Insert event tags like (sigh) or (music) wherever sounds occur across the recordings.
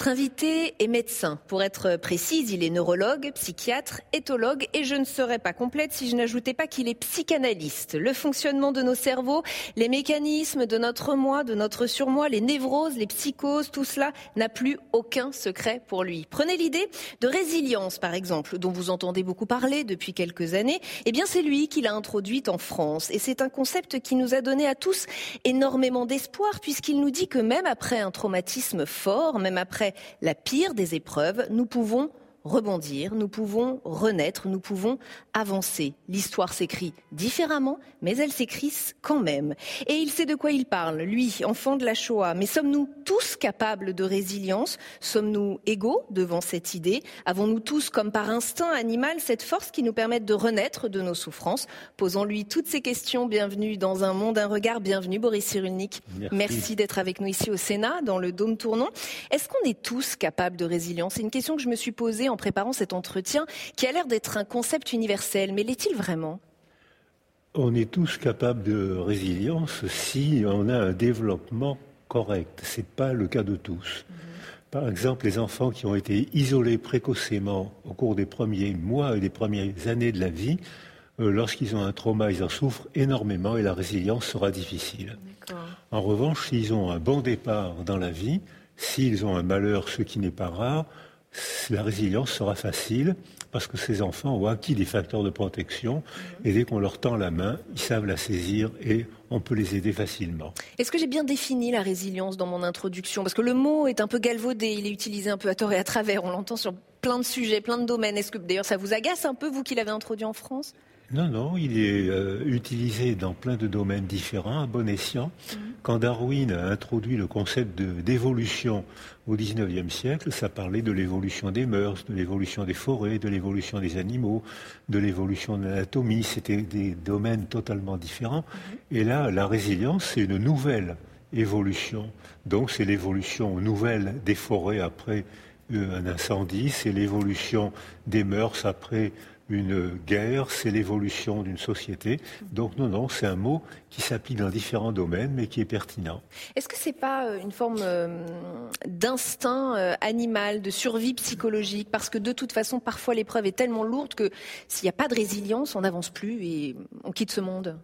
Notre invité est médecin. Pour être précise, il est neurologue, psychiatre, éthologue et je ne serais pas complète si je n'ajoutais pas qu'il est psychanalyste. Le fonctionnement de nos cerveaux, les mécanismes de notre moi, de notre surmoi, les névroses, les psychoses, tout cela n'a plus aucun secret pour lui. Prenez l'idée de résilience, par exemple, dont vous entendez beaucoup parler depuis quelques années. Eh bien, c'est lui qui l'a introduite en France et c'est un concept qui nous a donné à tous énormément d'espoir puisqu'il nous dit que même après un traumatisme fort, même après la pire des épreuves, nous pouvons rebondir, nous pouvons renaître, nous pouvons avancer. L'histoire s'écrit différemment, mais elle s'écrit quand même. Et il sait de quoi il parle, lui, enfant de la Shoah. Mais sommes-nous tous capables de résilience? Sommes-nous égaux devant cette idée? Avons-nous tous, comme par instinct animal, cette force qui nous permet de renaître de nos souffrances? Posons-lui toutes ces questions. Bienvenue dans un monde, un regard. Bienvenue, Boris Cyrulnik. Merci, Merci d'être avec nous ici au Sénat, dans le Dôme Tournon. Est-ce qu'on est tous capables de résilience? C'est une question que je me suis posée en préparant cet entretien, qui a l'air d'être un concept universel. Mais l'est-il vraiment? On est tous capables de résilience si on a un développement correct. Ce n'est pas le cas de tous. Mhm. Par exemple, les enfants qui ont été isolés précocement au cours des premiers mois et des premières années de la vie, euh, lorsqu'ils ont un trauma, ils en souffrent énormément et la résilience sera difficile. En revanche, s'ils ont un bon départ dans la vie, s'ils ont un malheur, ce qui n'est pas rare, la résilience sera facile parce que ces enfants ont acquis des facteurs de protection mhm. et dès qu'on leur tend la main, ils savent la saisir et on peut les aider facilement. Est-ce que j'ai bien défini la résilience dans mon introduction? Parce que le mot est un peu galvaudé, il est utilisé un peu à tort et à travers, on l'entend sur plein de sujets, plein de domaines. Est-ce que d'ailleurs ça vous agace un peu, vous qui l'avez introduit en France? Non, non, il est euh, utilisé dans plein de domaines différents, à bon escient. Mhm. Quand Darwin a introduit le concept d'évolution au XIXe siècle, ça parlait de l'évolution des mœurs, de l'évolution des forêts, de l'évolution des animaux, de l'évolution de l'anatomie. C'était des domaines totalement différents. Mhm. Et là, la résilience, c'est une nouvelle évolution. Donc, c'est l'évolution nouvelle des forêts après euh, un incendie, c'est l'évolution des mœurs après une guerre, c'est l'évolution d'une société. Donc non, non, c'est un mot qui s'applique dans différents domaines, mais qui est pertinent. Est-ce que c'est pas euh, une forme euh, d'instinct euh, animal, de survie psychologique? Parce que de toute façon, parfois l'épreuve est tellement lourde que s'il n'y a pas de résilience, on n'avance plus et on quitte ce monde.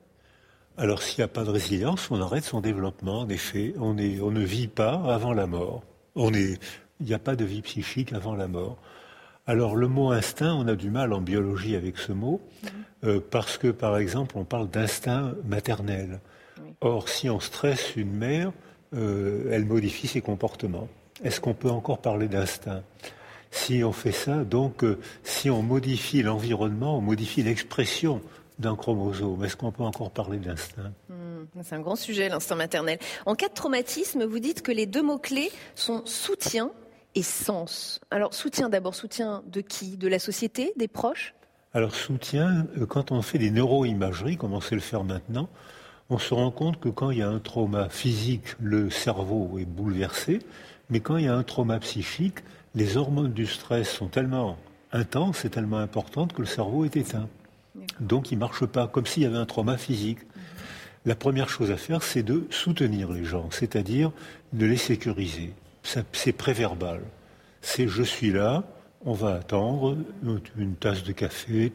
Alors s'il n'y a pas de résilience, on arrête son développement. En effet, on, est, on ne vit pas avant la mort. On est, il n'y a pas de vie psychique avant la mort. Alors le mot instinct, on a du mal en biologie avec ce mot, mhm. euh, parce que par exemple on parle d'instinct maternel. Or si on stresse une mère, euh, elle modifie ses comportements. Est-ce qu'on peut encore parler d'instinct? Si on fait ça, donc euh, si on modifie l'environnement, on modifie l'expression d'un chromosome. Est-ce qu'on peut encore parler d'instinct? Hmm, C'est un grand sujet, l'instinct maternel. En cas de traumatisme, vous dites que les deux mots-clés sont soutien et sens. Alors soutien d'abord, soutien de qui? De la société? Des proches? Alors soutien, euh, quand on fait des neuroimageries, comme on sait le faire maintenant, on se rend compte que quand il y a un trauma physique, le cerveau est bouleversé, mais quand il y a un trauma psychique, les hormones du stress sont tellement intenses et tellement importantes que le cerveau est éteint. Donc il ne marche pas, comme s'il y avait un trauma physique. Mhm. La première chose à faire, c'est de soutenir les gens, c'est-à-dire de les sécuriser c'est préverbal. C'est je suis là, on va attendre, une tasse de café,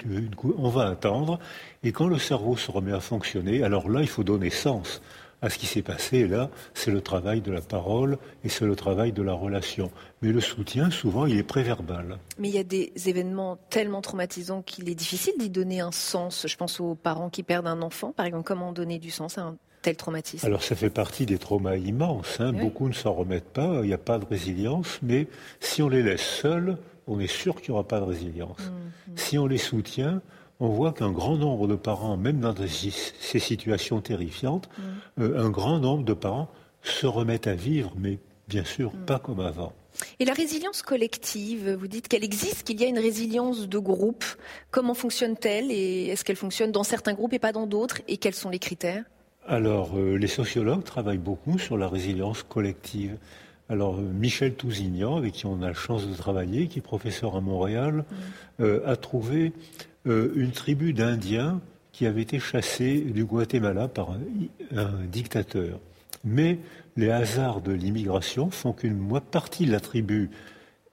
on va attendre, et quand le cerveau se remet à fonctionner, alors là, il faut donner sens à ce qui s'est passé. là, c'est le travail de la parole et c'est le travail de la relation. Mais le soutien, souvent, il est préverbal. Mais il y a des événements tellement traumatisants qu'il est difficile d'y donner un sens. Je pense aux parents qui perdent un enfant, par exemple. Comment donner du sens à un tel traumatisme Alors ça fait partie des traumas immenses. Hein. Beaucoup ne s'en remettent pas. Il n'y a pas de résilience. Mais si on les laisse seuls, on est sûr qu'il n'y aura pas de résilience. Mmh, mmh. Si on les soutient, on voit qu'un grand nombre de parents, même dans ces situations terrifiantes, mm. euh, un grand nombre de parents se remettent à vivre, mais bien sûr mm. pas comme avant. Et la résilience collective, vous dites qu'elle existe, qu'il y a une résilience de groupe. Comment fonctionne-t-elle et est-ce qu'elle fonctionne dans certains groupes et pas dans d'autres? Et quels sont les critères? Alors, euh, les sociologues travaillent beaucoup sur la résilience collective. Alors, euh, Michel Tousignan, avec qui on a la chance de travailler, qui est professeur à Montréal, mm. a trouvé euh, une tribu d'Indiens qui avait été chassée du Guatemala par un, dictateur. Mais les hasards de l'immigration font qu'une partie de la tribu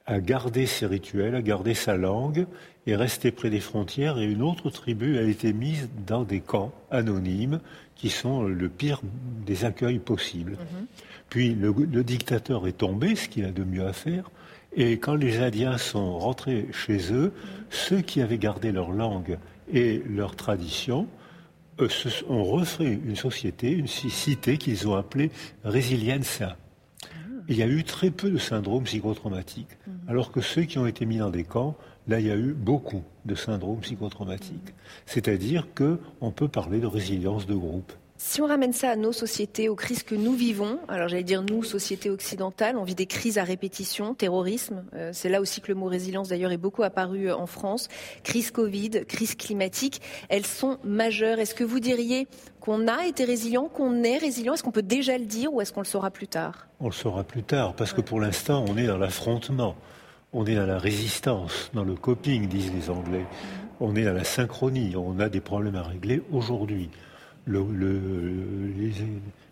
a gardé ses rituels, a gardé sa langue, est restée près des frontières, et une autre tribu a été mise dans des camps anonymes qui sont le pire des accueils possibles. Mhm. Puis le, le, dictateur est tombé, ce qu'il a de mieux à faire, et quand les Indiens sont rentrés chez eux, ceux qui avaient gardé leur langue et leur tradition euh, ont refait une société, une cité qu'ils ont appelée Il y a eu très peu de syndromes psychotraumatiques, mhm. alors que ceux qui ont été mis dans des camps, là, il y a eu beaucoup de syndromes psychotraumatiques. C'est-à-dire qu'on peut parler de résilience de groupe. Si on ramène ça à nos sociétés, aux crises que nous vivons, alors j'allais dire nous, société occidentale, on vit des crises à répétition, terrorisme, euh, c'est là aussi que le mot résilience d'ailleurs est beaucoup apparu euh, en France, crise Covid, crise climatique, elles sont majeures. Est-ce que vous diriez qu'on a été résilient, qu'on est résilient? Est-ce qu'on peut déjà le dire ou est-ce qu'on le saura plus tard? On le saura plus tard, parce que pour l'instant, on est dans l'affrontement, on est dans la résistance, dans le coping, disent les Anglais, on est dans la synchronie, on a des problèmes à régler aujourd'hui le,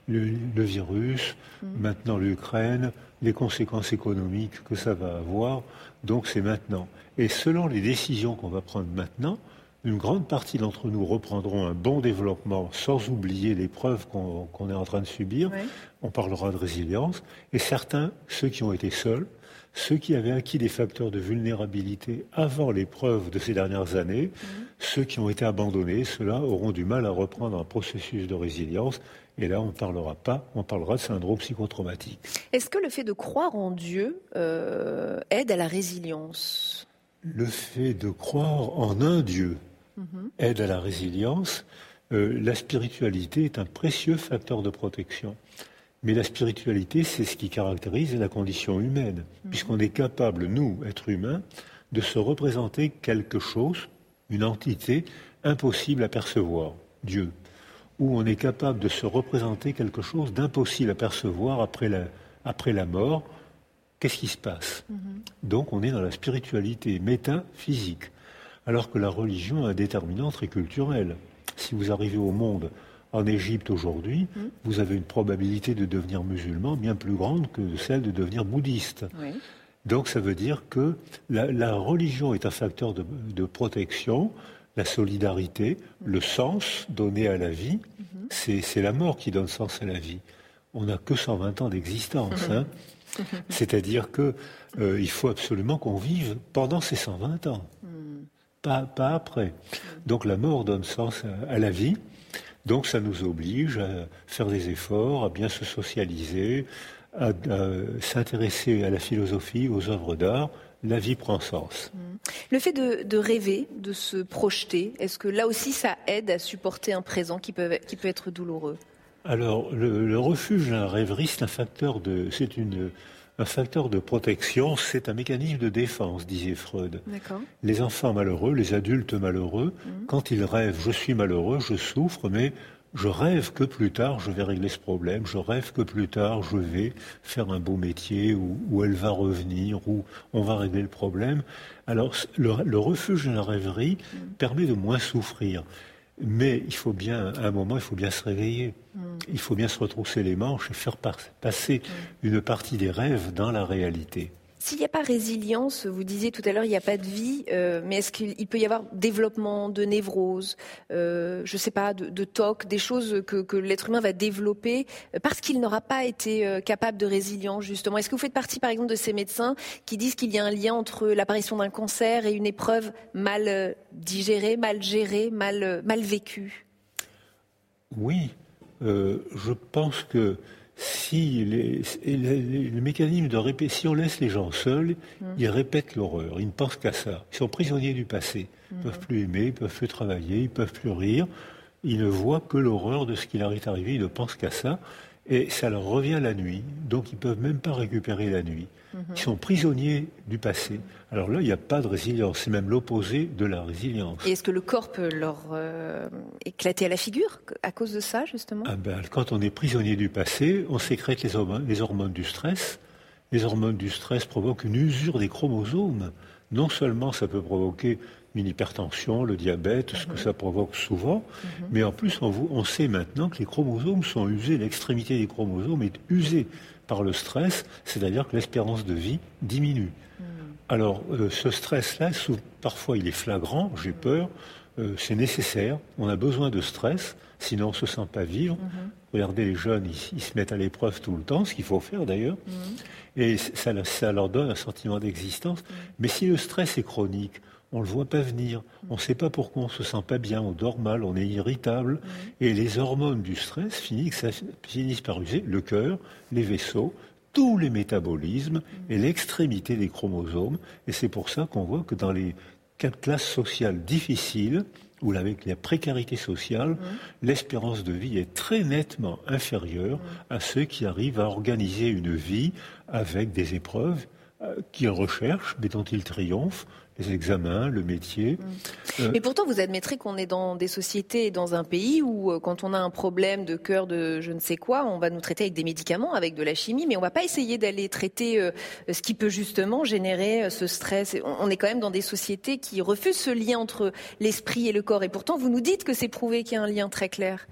le, virus, mm. maintenant l'Ukraine, les conséquences économiques que ça va avoir. Donc c'est maintenant. Et selon les décisions qu'on va prendre maintenant, une grande partie d'entre nous reprendront un bon développement sans oublier les preuves qu'on est en train de subir. On parlera de résilience. Et certains, ceux qui ont été seuls, ceux qui avaient acquis des facteurs de vulnérabilité avant l'épreuve de ces dernières années, mhm. ceux qui ont été abandonnés, ceux-là auront du mal à reprendre un processus de résilience. Et là, on ne parlera pas, on parlera de syndrome psychotraumatique. Est-ce que le fait de croire en Dieu euh, aide à la résilience? Le fait de croire en un Dieu mhm. aide à la résilience. Euh, la spiritualité est un précieux facteur de protection. Mais la spiritualité, c'est ce qui caractérise la condition humaine, mhm. puisqu'on est capable, nous, êtres humains, de se représenter quelque chose, une entité impossible à percevoir, Dieu, ou on est capable de se représenter quelque chose d'impossible à percevoir après la, après la mort. Qu'est-ce qui se passe? Mhm. Donc on est dans la spiritualité métaphysique, alors que la religion est un déterminant très culturel. Si vous arrivez au monde en Égypte aujourd'hui, mm. vous avez une probabilité de devenir musulman bien plus grande que celle de devenir bouddhiste. Donc ça veut dire que la, religion est un facteur de, protection, la solidarité, mm. le sens donné à la vie, mm-hmm. c'est la mort qui donne sens à la vie. On n'a que 120 ans d'existence. Hein. (laughs) C'est-à-dire qu'il euh, faut absolument qu'on vive pendant ces 120 ans, pas, pas, après. Donc la mort donne sens à la vie. Donc ça nous oblige à faire des efforts, à bien se socialiser, à, s'intéresser à la philosophie, aux œuvres d'art. La vie prend sens. Mmh. Le fait de, rêver, de se projeter, est-ce que là aussi ça aide à supporter un présent qui peut, qui peut être douloureux? Alors le, le refuge, la rêverie, c'est un facteur de, c'est une un facteur de protection, c'est un mécanisme de défense, disait Freud. Les enfants malheureux, les adultes malheureux, mhm. quand ils rêvent, je suis malheureux, je souffre, mais je rêve que plus tard je vais régler ce problème, je rêve que plus tard je vais faire un beau métier où, elle va revenir, où on va régler le problème. Alors le, refuge de la rêverie mhm. permet de moins souffrir. Mais il faut bien, à un moment, il faut bien se réveiller. Mm. Il faut bien se retrousser les manches et faire passer mm. une partie des rêves dans la réalité. S'il n'y a pas résilience, vous disiez tout à l'heure, il n'y a pas de vie, euh, mais est-ce qu'il peut y avoir développement de névrose, euh, je ne sais pas, de, TOC, des choses que, l'être humain va développer euh, parce qu'il n'aura pas été capable de résilience, justement? Est-ce que vous faites partie, par exemple, de ces médecins qui disent qu'il y a un lien entre l'apparition d'un cancer et une épreuve mal digérée, mal gérée, mal, mal vécue? Oui, je pense que si les, le mécanisme de répétition laisse les gens seuls, mmh. ils répètent l'horreur, ils ne pensent qu'à ça. Ils sont prisonniers du passé. Ils ne peuvent plus aimer, ils ne peuvent plus travailler, ils ne peuvent plus rire. Ils ne voient que l'horreur de ce qui leur est arrivé, ils ne pensent qu'à ça. Et ça leur revient la nuit, donc ils ne peuvent même pas récupérer la nuit. Ils mhm. sont prisonniers du passé. Alors là, il n'y a pas de résilience, c'est même l'opposé de la résilience. Et est-ce que le corps peut leur euh, éclater à la figure à cause de ça, justement? Ah ben, Quand on est prisonnier du passé, on sécrète les hormones, les hormones du stress. Les hormones du stress provoquent une usure des chromosomes. Non seulement ça peut provoquer une hypertension, le diabète, ce que mhm. ça provoque souvent. Mhm. Mais en plus, on, on, sait maintenant que les chromosomes sont usés, l'extrémité des chromosomes est usée par le stress, c'est-à-dire que l'espérance de vie diminue. Mhm. Alors, euh, ce stress-là, parfois il est flagrant, j'ai peur, euh, c'est nécessaire, on a besoin de stress, sinon on ne se sent pas vivre. Regardez les jeunes, ils, se mettent à l'épreuve tout le temps, ce qu'il faut faire d'ailleurs, et ça, ça, leur donne un sentiment d'existence. Mais si le stress est chronique, on ne le voit pas venir, on ne sait pas pourquoi on se sent pas bien, on dort mal, on est irritable, et les hormones du stress finissent, par user le cœur, les vaisseaux, tous les métabolismes et l'extrémité des chromosomes, et c'est pour ça qu'on voit que dans les quatre classes sociales difficiles, ou avec la précarité sociale, l'espérance de vie est très nettement inférieure à ceux qui arrivent à organiser une vie avec des épreuves euh, qu'ils recherchent, mais dont ils triomphent, les examens, le métier. Mm. Euh, Mais pourtant, vous admettrez qu'on est dans des sociétés et dans un pays où, euh, quand on a un problème de cœur de je ne sais quoi, on va nous traiter avec des médicaments, avec de la chimie, mais on ne va pas essayer d'aller traiter euh, ce qui peut justement générer ce stress. On est quand même dans des sociétés qui refusent ce lien entre l'esprit et le corps. Et pourtant, vous nous dites que c'est prouvé qu'il y a un lien très clair.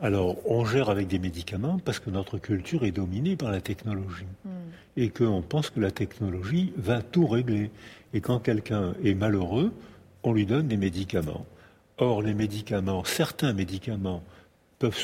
Alors, on gère avec des médicaments parce que notre culture est dominée par la technologie. Mm. Et qu'on pense que la technologie va tout régler. Et quand quelqu'un est malheureux, on lui donne des médicaments. Or, les médicaments, certains médicaments peuvent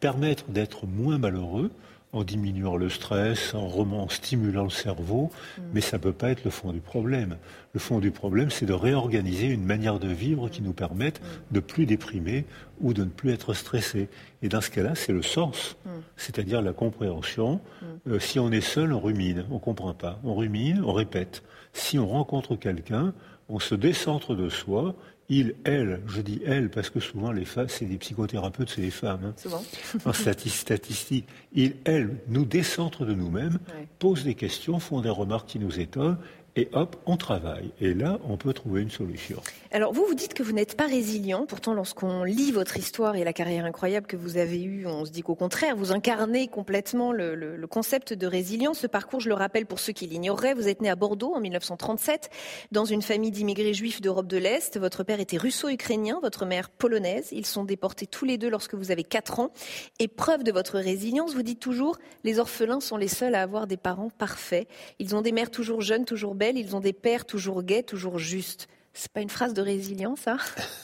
permettre d'être moins malheureux en diminuant le stress, en, en stimulant le cerveau, mm. mais ça ne peut pas être le fond du problème. Le fond du problème, c'est de réorganiser une manière de vivre qui nous permette mm. de plus déprimer ou de ne plus être stressé. Et dans ce cas-là, c'est le sens, mm. c'est-à-dire la compréhension. Euh, si on est seul, on rumine, on ne comprend pas. On rumine, on répète si on rencontre quelqu'un, on se décentre de soi, il, elle, je dis elle parce que souvent les femmes, c'est des psychothérapeutes, c'est des femmes. Hein. Souvent. (laughs) en statistique, il, elle, nous décentre de nous-mêmes, pose des questions, font des remarques qui nous étonnent, et hop, on travaille. Et là, on peut trouver une solution. Alors, vous, vous dites que vous n'êtes pas résilient. Pourtant, lorsqu'on lit votre histoire et la carrière incroyable que vous avez eue, on se dit qu'au contraire, vous incarnez complètement le, concept de résilience. Ce parcours, je le rappelle pour ceux qui l'ignoreraient, vous êtes né à Bordeaux en 1937, dans une famille d'immigrés juifs d'Europe de l'Est. Votre père était russo-ukrainien, votre mère polonaise. Ils sont déportés tous les deux lorsque vous avez 4 ans. Et preuve de votre résilience, vous dites toujours, les orphelins sont les seuls à avoir des parents parfaits. Ils ont des mères toujours jeunes, toujours belles ils ont des pères toujours gais, toujours justes. C'est pas une phrase de résilience, ça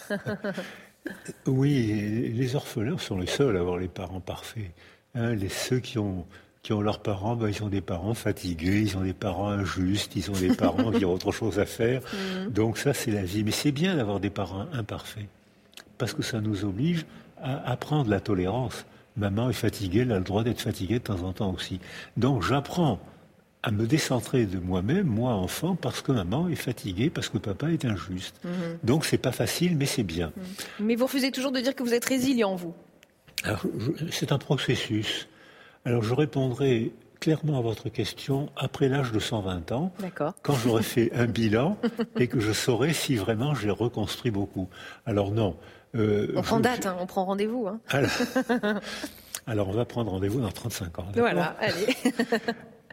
(laughs) Oui, les orphelins sont les seuls à avoir les parents parfaits. Hein, les, ceux qui ont, qui ont leurs parents, ben, ils ont des parents fatigués, ils ont des parents injustes, ils ont des parents qui ont autre chose à faire. (laughs) Mm. Donc ça, c'est la vie. Mais c'est bien d'avoir des parents imparfaits, parce que ça nous oblige à apprendre la tolérance. Maman est fatiguée, elle a le droit d'être fatiguée de temps en temps aussi. Donc j'apprends à me décentrer de moi-même, moi enfant, parce que maman est fatiguée, parce que papa est injuste. Donc, mhm. Donc c'est pas facile, mais c'est bien. Mhm. Mais vous refusez toujours de dire que vous êtes résilient, vous. C'est un processus. Alors je répondrai clairement à votre question après l'âge de 120 ans, quand j'aurai (laughs) fait un bilan et que je saurai si vraiment j'ai reconstruit beaucoup. Alors non. Euh, on prend date, hein, on prend rendez-vous. Hein. Alors, (laughs) (laughs) alors, on va prendre rendez-vous dans 35 ans. Voilà, allez.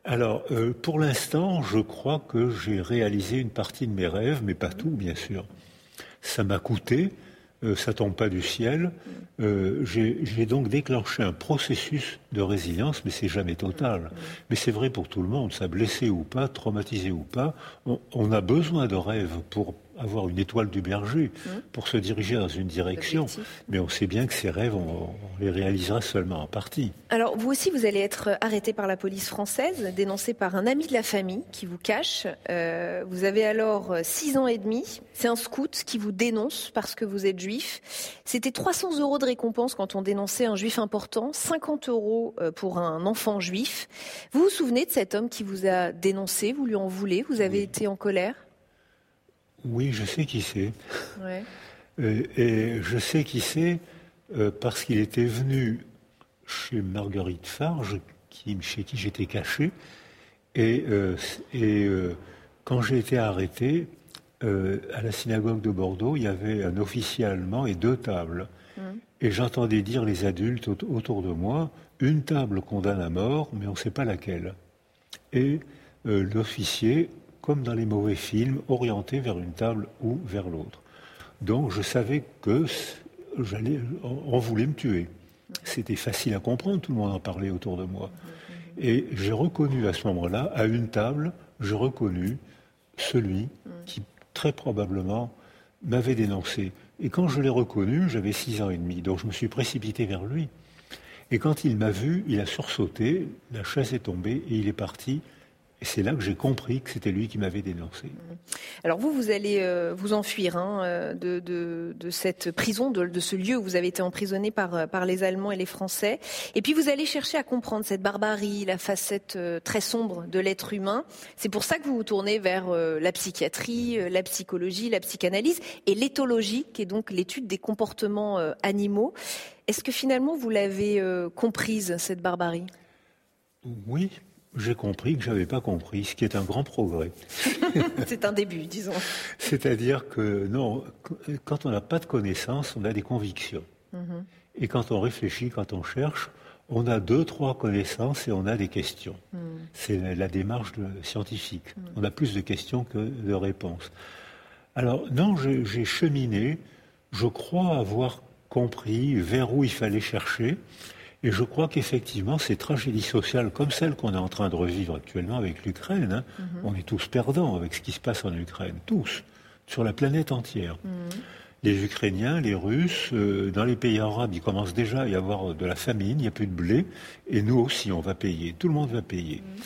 Alors, euh, pour l'instant, je crois que j'ai réalisé une partie de mes rêves, mais pas tout, bien sûr. Ça m'a coûté. euh, ça tombe pas du ciel. Euh, j'ai donc déclenché un processus de résilience, mais c'est jamais total. Mais c'est vrai pour tout le monde, ça blessé ou pas, traumatisé ou pas, on, on a besoin de rêves pour avoir une étoile du berger mmh. pour se diriger dans une direction. Mais on sait bien que ces rêves, on, les réalisera seulement en partie. Alors, vous aussi, vous allez être arrêté par la police française, dénoncé par un ami de la famille qui vous cache. Euh, vous avez alors six ans et demi. C'est un scout qui vous dénonce parce que vous êtes juif. C'était 300 euros de récompense quand on dénonçait un juif important, 50 euros euh, pour un enfant juif. Vous vous souvenez de cet homme qui vous a dénoncé? Vous lui en voulez? Vous avez été en colère? Oui, je sais qui c'est. Euh, et je sais qui c'est euh, parce qu'il était venu chez Marguerite Farge, qui, chez qui j'étais caché. Et, euh, et quand j'ai été arrêté, à la synagogue de Bordeaux, il y avait un officier allemand et deux tables. Mmh. Et j'entendais dire les adultes autour de moi, une table condamne à mort, mais on ne sait pas laquelle. Et l'officier comme dans les mauvais films, orienté vers une table ou vers l'autre. Donc je savais que j'allais, on voulait me tuer. C'était facile à comprendre, tout le monde en parlait autour de moi. Et j'ai reconnu à ce moment-là, à une table, j'ai reconnu celui qui très probablement m'avait dénoncé. Et quand je l'ai reconnu, j'avais six ans et demi, donc je me suis précipité vers lui. Et quand il m'a vu, il a sursauté, la chaise est tombée et il est parti et c'est là que j'ai compris que c'était lui qui m'avait dénoncé. Alors vous, vous allez euh, vous enfuir hein, euh, de, cette prison, de, ce lieu où vous avez été emprisonné par, euh, par les Allemands et les Français. Et puis vous allez chercher à comprendre cette barbarie, la facette très sombre de l'être humain. C'est pour ça que vous vous tournez vers la psychiatrie, la psychologie, la psychanalyse et l'éthologie, qui est donc l'étude des comportements animaux. Est-ce que finalement vous l'avez comprise, cette barbarie? Oui, j'ai compris que je n'avais pas compris, ce qui est un grand progrès. (laughs) C'est un début, disons. C'est-à-dire que non, quand on n'a pas de connaissances, on a des convictions. Mhm. Et quand on réfléchit, quand on cherche, on a deux, trois connaissances et on a des questions. Mhm. C'est la démarche scientifique. Mhm. On a plus de questions que de réponses. Alors non, j'ai cheminé. Je crois avoir compris vers où il fallait chercher. Et je crois qu'effectivement, ces tragédies sociales comme celles qu'on est en train de revivre actuellement avec l'Ukraine, hein, mhm. on est tous perdants avec ce qui se passe en Ukraine, tous, sur la planète entière. Mhm. Les Ukrainiens, les Russes, euh, dans les pays arabes, il commence déjà à y avoir de la famine, il n'y a plus de blé, et nous aussi, on va payer, tout le monde va payer. Mhm.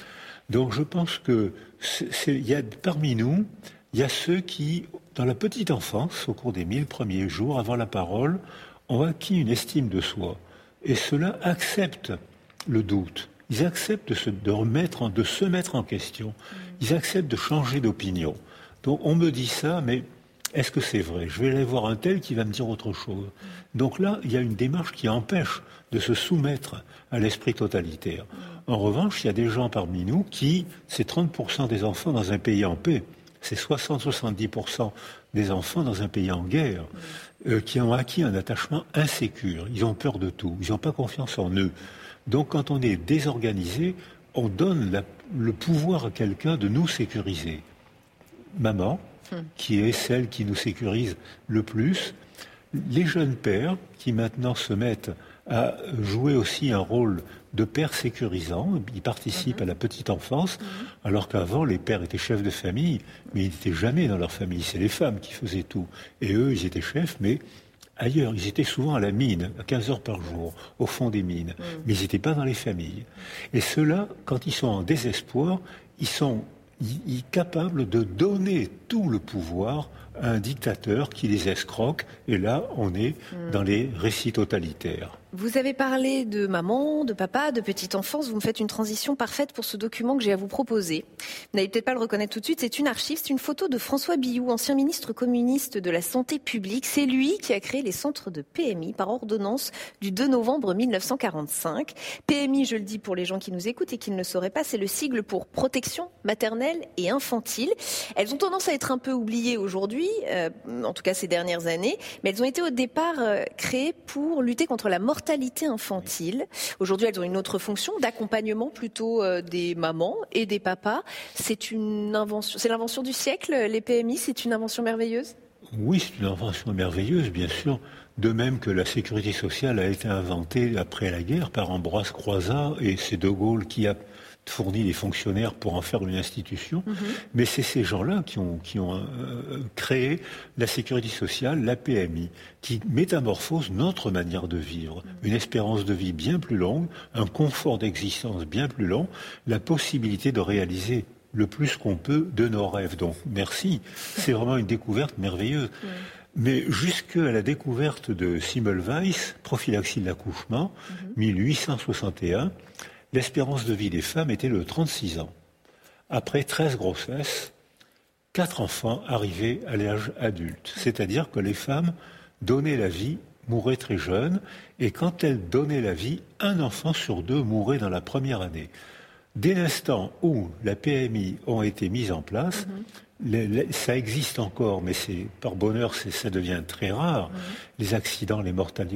Donc je pense que y a, parmi nous, il y a ceux qui, dans la petite enfance, au cours des mille premiers jours, avant la parole, ont acquis une estime de soi et ceux-là acceptent le doute. Ils acceptent de se, de remettre de se mettre en question. Ils acceptent de changer d'opinion. Donc on me dit ça, mais est-ce que c'est vrai? Je vais aller voir un tel qui va me dire autre chose. Donc là, il y a une démarche qui empêche de se soumettre à l'esprit totalitaire. En revanche, il y a des gens parmi nous qui, c'est 30% des enfants dans un pays en paix, c'est 60-70% des enfants dans un pays en guerre. Euh, qui ont acquis un attachement insécure. Ils ont peur de tout. Ils n'ont pas confiance en eux. Donc quand on est désorganisé, on donne le pouvoir à quelqu'un de nous sécuriser. Maman, hmm. qui est celle qui nous sécurise le plus, les jeunes pères qui maintenant se mettent à jouer aussi un rôle de père sécurisant. Ils participent à la petite enfance, alors qu'avant, les pères étaient chefs de famille, mais ils n'étaient jamais dans leur famille. C'est les femmes qui faisaient tout. Et eux, ils étaient chefs, mais ailleurs. Ils étaient souvent à la mine, à 15 heures par jour, au fond des mines. Mais ils n'étaient pas dans les familles. Et ceux-là, quand ils sont en désespoir, ils sont capables de donner tout le pouvoir à un dictateur qui les escroque. Et là, on est dans les récits totalitaires. Vous avez parlé de maman, de papa, de petite enfance. Vous me faites une transition parfaite pour ce document que j'ai à vous proposer. Vous n'allez peut-être pas le reconnaître tout de suite. C'est une archive, c'est une photo de François Billou, ancien ministre communiste de la Santé publique. C'est lui qui a créé les centres de PMI par ordonnance du 2 novembre 1945. PMI, je le dis pour les gens qui nous écoutent et qui ne le sauraient pas, c'est le sigle pour protection maternelle et infantile. Elles ont tendance à être un peu oubliées aujourd'hui, euh, en tout cas ces dernières années, mais elles ont été au départ euh, créées pour lutter contre la mortalité mortalité infantile. Aujourd'hui, elles ont une autre fonction d'accompagnement plutôt euh, des mamans et des papas. C'est une invention, c'est l'invention du siècle, les PMI, c'est une invention merveilleuse? Oui, c'est une invention merveilleuse, bien sûr. De même que la sécurité sociale a été inventée après la guerre par Ambroise Croizat et c'est De Gaulle qui a fourni les fonctionnaires pour en faire une institution. Mhm. Mais c'est ces gens-là qui ont, qui ont euh, créé la sécurité sociale, la PMI, qui métamorphose notre manière de vivre. Mhm. Une espérance de vie bien plus longue, un confort d'existence bien plus long, la possibilité de réaliser le plus qu'on peut de nos rêves. Donc merci, c'est vraiment une découverte merveilleuse. Mais jusqu'à la découverte de Simmelweis, prophylaxie de l'accouchement, 1861, mhm. L'espérance de vie des femmes était de 36 ans. Après 13 grossesses, 4 enfants arrivaient à l'âge adulte. C'est-à-dire que les femmes donnaient la vie, mouraient très jeunes, et quand elles donnaient la vie, un enfant sur deux mourait dans la première année. Dès l'instant où la PMI ont été mises en place, mhm. ça existe encore, mais c'est par bonheur, ça devient très rare. Mhm. Les accidents, les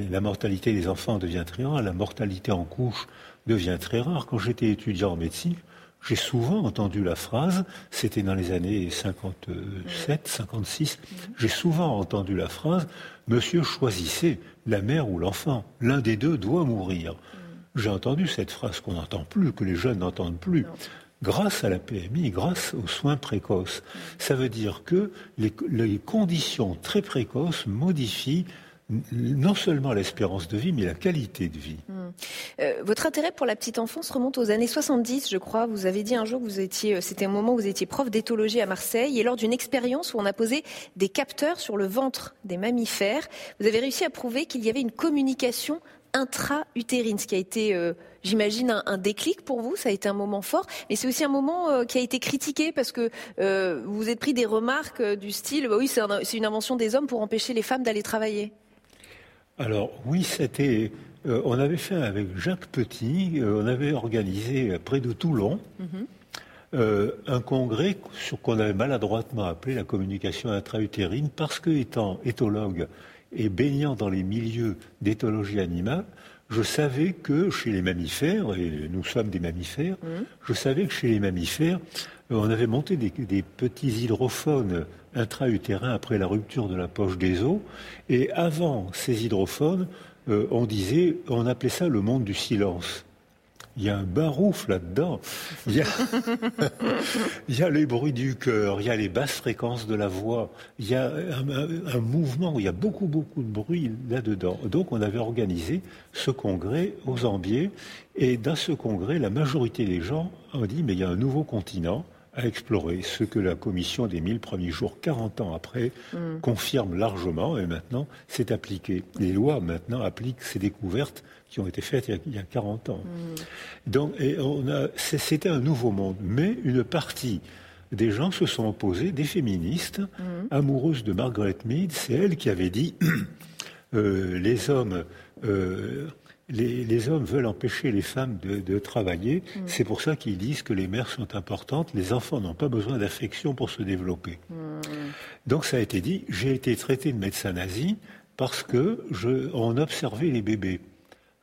la mortalité des enfants devient très rare, la mortalité en couche devient très rare. Quand j'étais étudiant en médecine, j'ai souvent entendu la phrase, c'était dans les années 57, 56, mhm. j'ai souvent entendu la phrase Monsieur choisissez la mère ou l'enfant, l'un des deux doit mourir. J'ai entendu cette phrase qu'on n'entend plus, que les jeunes n'entendent plus. Grâce à la PMI, grâce aux soins précoces. Ça veut dire que les, conditions très précoces modifient non seulement l'espérance de vie, mais la qualité de vie. Hmm. Euh, votre intérêt pour la petite enfance remonte aux années 70, je crois. Vous avez dit un jour que euh, c'était un moment où vous étiez prof d'éthologie à Marseille, et lors d'une expérience où on a posé des capteurs sur le ventre des mammifères, vous avez réussi à prouver qu'il y avait une communication intra-utérine, ce qui a été, euh, j'imagine, un, déclic pour vous. Ça a été un moment fort, mais c'est aussi un moment qui a été critiqué parce que vous vous êtes pris des remarques du style bah oui, c'est une invention des hommes pour empêcher les femmes d'aller travailler. Alors oui, c'était. on avait fait avec Jacques Petit, on avait organisé près de Toulon. Mhm. un congrès sur qu'on avait maladroitement appelé la communication intra-utérine parce que étant éthologue et baignant dans les milieux d'éthologie animale, je savais que chez les mammifères, et nous sommes des mammifères, mmh. je savais que chez les mammifères, euh, on avait monté des, petits hydrophones intra-utérins après la rupture de la poche des os, et avant ces hydrophones, euh, on disait, on appelait ça le monde du silence il y a un barouf là-dedans. (laughs) Il y, a, les bruits du cœur, il y a les basses fréquences de la voix, il y a un, mouvement où il y a beaucoup, beaucoup de bruit là-dedans. Donc on avait organisé ce congrès aux Ambiers, et dans ce congrès, la majorité des gens ont dit, mais il y a un nouveau continent, à explorer, ce que la commission des 1000 premiers jours, 40 ans après, mm. confirme largement, et maintenant c'est appliqué. Les lois maintenant appliquent ces découvertes qui ont été faites il y a, 40 ans. Mm. Donc, c'était un nouveau monde, mais une partie des gens se sont opposés, des féministes, mm. amoureuses de Margaret Mead, c'est elle qui avait dit (coughs) euh, les hommes euh, les, hommes veulent empêcher les femmes de, travailler. Mm. C'est pour ça qu'ils disent que les mères sont importantes. Les enfants n'ont pas besoin d'affection pour se développer. Donc ça a été dit. J'ai été traité de médecin nazi parce que on observait les bébés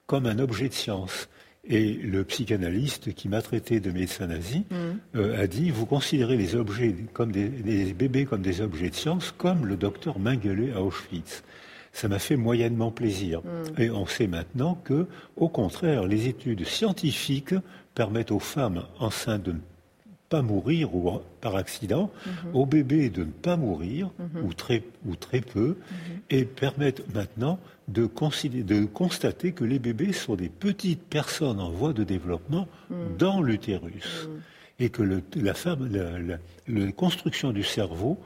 comme un objet de science. Et le psychanalyste qui m'a traité de médecin nazi mm. euh, a dit vous considérez les objets comme des, bébés comme des objets de science, comme le docteur Mengele à Auschwitz. Ça m'a fait moyennement plaisir. Mm. Et on sait maintenant que, au contraire, les études scientifiques permettent aux femmes enceintes de ne pas mourir ou par accident, mm-hmm. aux bébés de ne pas mourir mm-hmm. ou, très, ou très peu, mm-hmm. et permettent maintenant de, de, constater que les bébés sont des petites personnes en voie de développement mm. dans l'utérus. Mm. Et que la, femme, la, construction du cerveau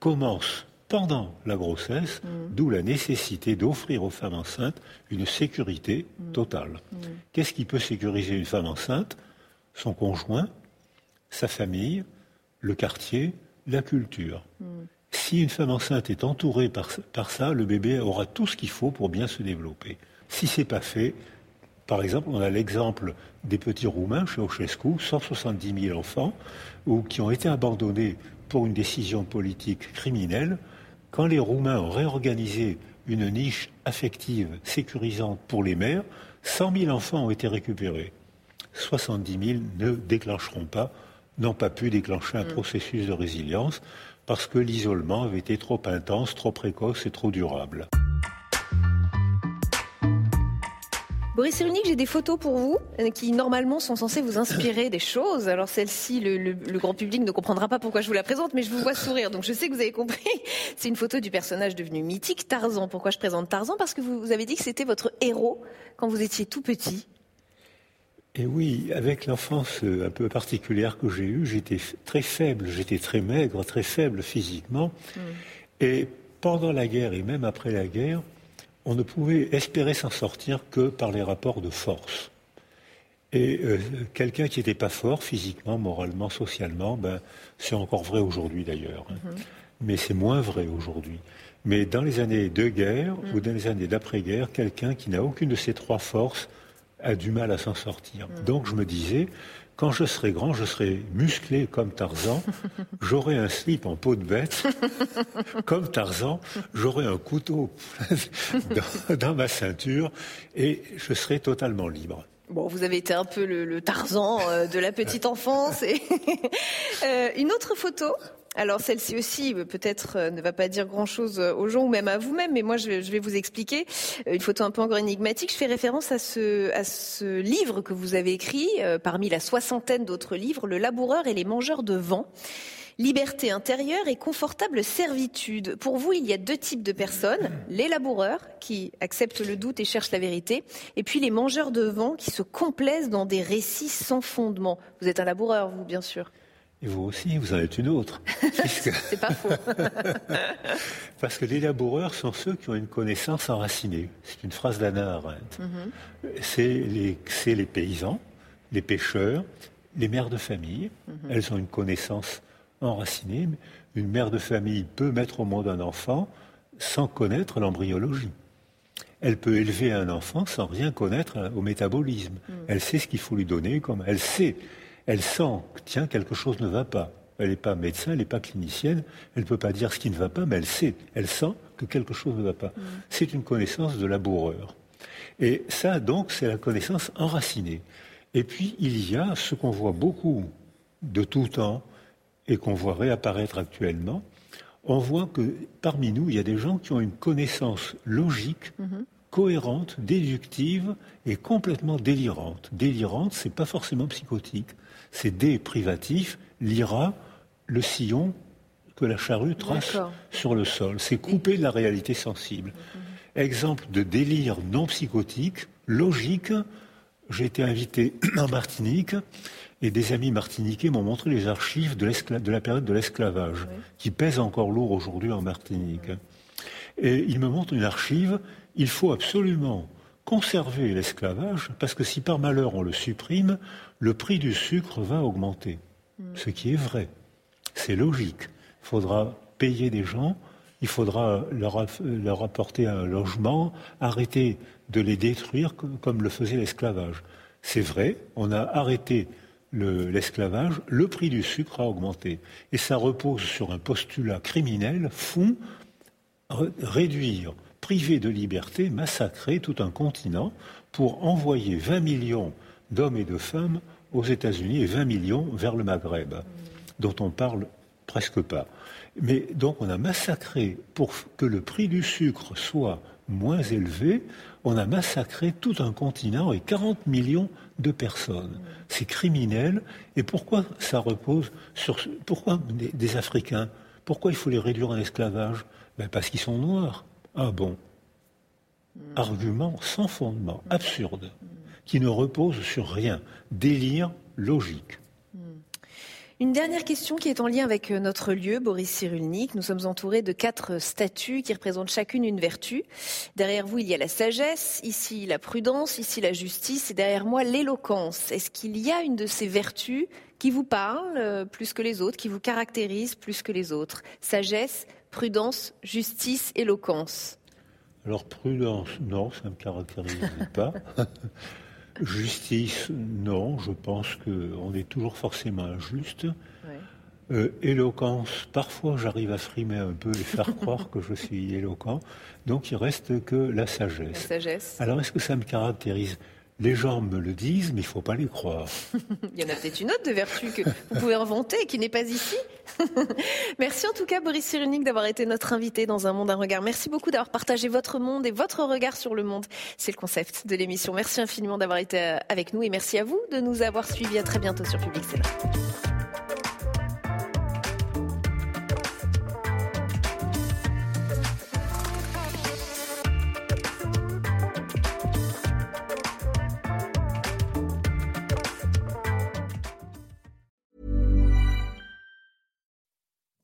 commence pendant la grossesse, mm. d'où la nécessité d'offrir aux femmes enceintes une sécurité totale. Qu'est-ce qui peut sécuriser une femme enceinte? Son conjoint, sa famille, le quartier, la culture. Si une femme enceinte est entourée par, ça, le bébé aura tout ce qu'il faut pour bien se développer. Si ce n'est pas fait, par exemple, on a l'exemple des petits Roumains chez Ochescu, 170 000 enfants, ou, qui ont été abandonnés pour une décision politique criminelle. Quand les Roumains ont réorganisé une niche affective sécurisante pour les mères, 100 000 enfants ont été récupérés. 70 000 ne déclencheront pas, n'ont pas pu déclencher un mm. processus de résilience. Parce que l'isolement avait été trop intense, trop précoce et trop durable. Boris Cyrulnik, j'ai des photos pour vous euh, qui normalement sont censées vous inspirer des choses. Alors celle-ci, le, grand public ne comprendra pas pourquoi je vous la présente, mais je vous vois sourire, donc je sais que vous avez compris. (laughs) C'est une photo du personnage devenu mythique, Tarzan. Pourquoi je présente Tarzan? Parce que vous, avez dit que c'était votre héros quand vous étiez tout petit. Et oui, avec l'enfance euh, un peu particulière que j'ai eue, j'étais très faible, j'étais très maigre, très faible physiquement. Hmm. Et pendant la guerre et même après la guerre, on ne pouvait espérer s'en sortir que par les rapports de force. Et euh, quelqu'un qui n'était pas fort physiquement, moralement, socialement, ben, c'est encore vrai aujourd'hui d'ailleurs. Hein. Mhm. Mais c'est moins vrai aujourd'hui. Mais dans les années de guerre mhm. ou dans les années d'après-guerre, quelqu'un qui n'a aucune de ces trois forces a du mal à s'en sortir. Mhm. Donc je me disais, quand je serai grand, je serai musclé comme Tarzan, (laughs) j'aurai un slip en peau de bête, comme Tarzan, j'aurai un couteau (laughs) dans, ma ceinture et je serai totalement libre. Bon, vous avez été un peu le, Tarzan euh, de la petite (laughs) enfance. Et euh, une autre photo? Alors celle-ci aussi, euh, peut-être euh, ne va pas dire grand-chose euh, aux gens ou même à vous-même, mais moi je vais, vous expliquer une photo un peu encore énigmatique. Je fais référence à ce, à ce livre que vous avez écrit parmi la soixantaine d'autres livres, Le laboureur et les mangeurs de vent. Liberté intérieure et confortable servitude. Pour vous, il y a deux types de personnes. Les laboureurs, qui acceptent le doute et cherchent la vérité, et puis les mangeurs de vent, qui se complaisent dans des récits sans fondement. Vous êtes un laboureur, vous, bien sûr. Et vous aussi, vous en êtes une autre. (laughs) C'est pas faux. (laughs) Parce que les laboureurs sont ceux qui ont une connaissance enracinée. C'est une phrase d'Anna Arendt. Mhm. C'est les, paysans, les pêcheurs, les mères de famille. Mhm. Elles ont une connaissance enracinée. Une mère de famille peut mettre au monde un enfant sans connaître l'embryologie. Elle peut élever un enfant sans rien connaître au métabolisme. Mhm. Elle sait ce qu'il faut lui donner, comme elle sait elle sent que, tiens, quelque chose ne va pas. Elle n'est pas médecin, elle n'est pas clinicienne, elle ne peut pas dire ce qui ne va pas, mais elle sait, elle sent que quelque chose ne va pas. Mm. C'est une connaissance de laboureur. Et ça, donc, c'est la connaissance enracinée. Et puis, il y a ce qu'on voit beaucoup de tout temps et qu'on voit réapparaître actuellement. On voit que parmi nous, il y a des gens qui ont une connaissance logique, mm-hmm. Cohérente, déductive et complètement délirante. Délirante, c'est pas forcément psychotique c'est des privatifs, l'ira, le sillon que la charrue trace sur le sol. C'est couper de la réalité sensible. Exemple de délire non psychotique, logique. J'ai été invité (clears throat) en Martinique et des amis martiniquais m'ont montré les archives de, la période de l'esclavage, qui pèsent encore lourd aujourd'hui en Martinique. Et ils me montrent une archive. Il faut absolument conserver l'esclavage, parce que si par malheur on le supprime, le prix du sucre va augmenter. Hmm. Ce qui est vrai. C'est logique. Il faudra payer des gens, il faudra leur, leur apporter un logement, arrêter de les détruire comme, le faisait l'esclavage. C'est vrai, on a arrêté l'esclavage, le, prix du sucre a augmenté. Et ça repose sur un postulat criminel, fou, réduire priver de liberté, massacrer tout un continent pour envoyer 20 millions d'hommes et de femmes aux États-Unis et 20 millions vers le Maghreb, dont on parle presque pas. Mais donc on a massacré, pour que le prix du sucre soit moins élevé, on a massacré tout un continent et 40 millions de personnes. C'est criminel. Et pourquoi ça repose sur... Pourquoi des, Africains Pourquoi il faut les réduire en esclavage? Ben Parce qu'ils sont noirs. Ah bon Argument sans fondement, absurde, qui ne repose sur rien. Délire logique. Une dernière question qui est en lien avec euh, notre lieu, Boris Cyrulnik. Nous sommes entourés de quatre statues qui représentent chacune une vertu. Derrière vous, il y a la sagesse, ici la prudence, ici la justice et derrière moi l'éloquence. Est-ce qu'il y a une de ces vertus qui vous parle euh, plus que les autres, qui vous caractérise plus que les autres? Sagesse, prudence, justice, éloquence Alors prudence, non, ça ne me caractérise (laughs) pas. justice, non, je pense qu'on est toujours forcément injuste. Euh, éloquence, parfois j'arrive à frimer un peu et faire croire que je suis éloquent. Donc il reste que la sagesse. La sagesse. Alors est-ce que ça me caractérise? Les gens me le disent, mais il ne faut pas les croire. (laughs) il y en a peut-être une autre de vertu que vous pouvez inventer et qui n'est pas ici. (laughs) Merci en tout cas, Boris Cyrulnik, d'avoir été notre invité dans Un Monde, un Regard. Merci beaucoup d'avoir partagé votre monde et votre regard sur le monde. C'est le concept de l'émission. Merci infiniment d'avoir été euh, avec nous et merci à vous de nous avoir suivis. À très bientôt sur Public Sénat.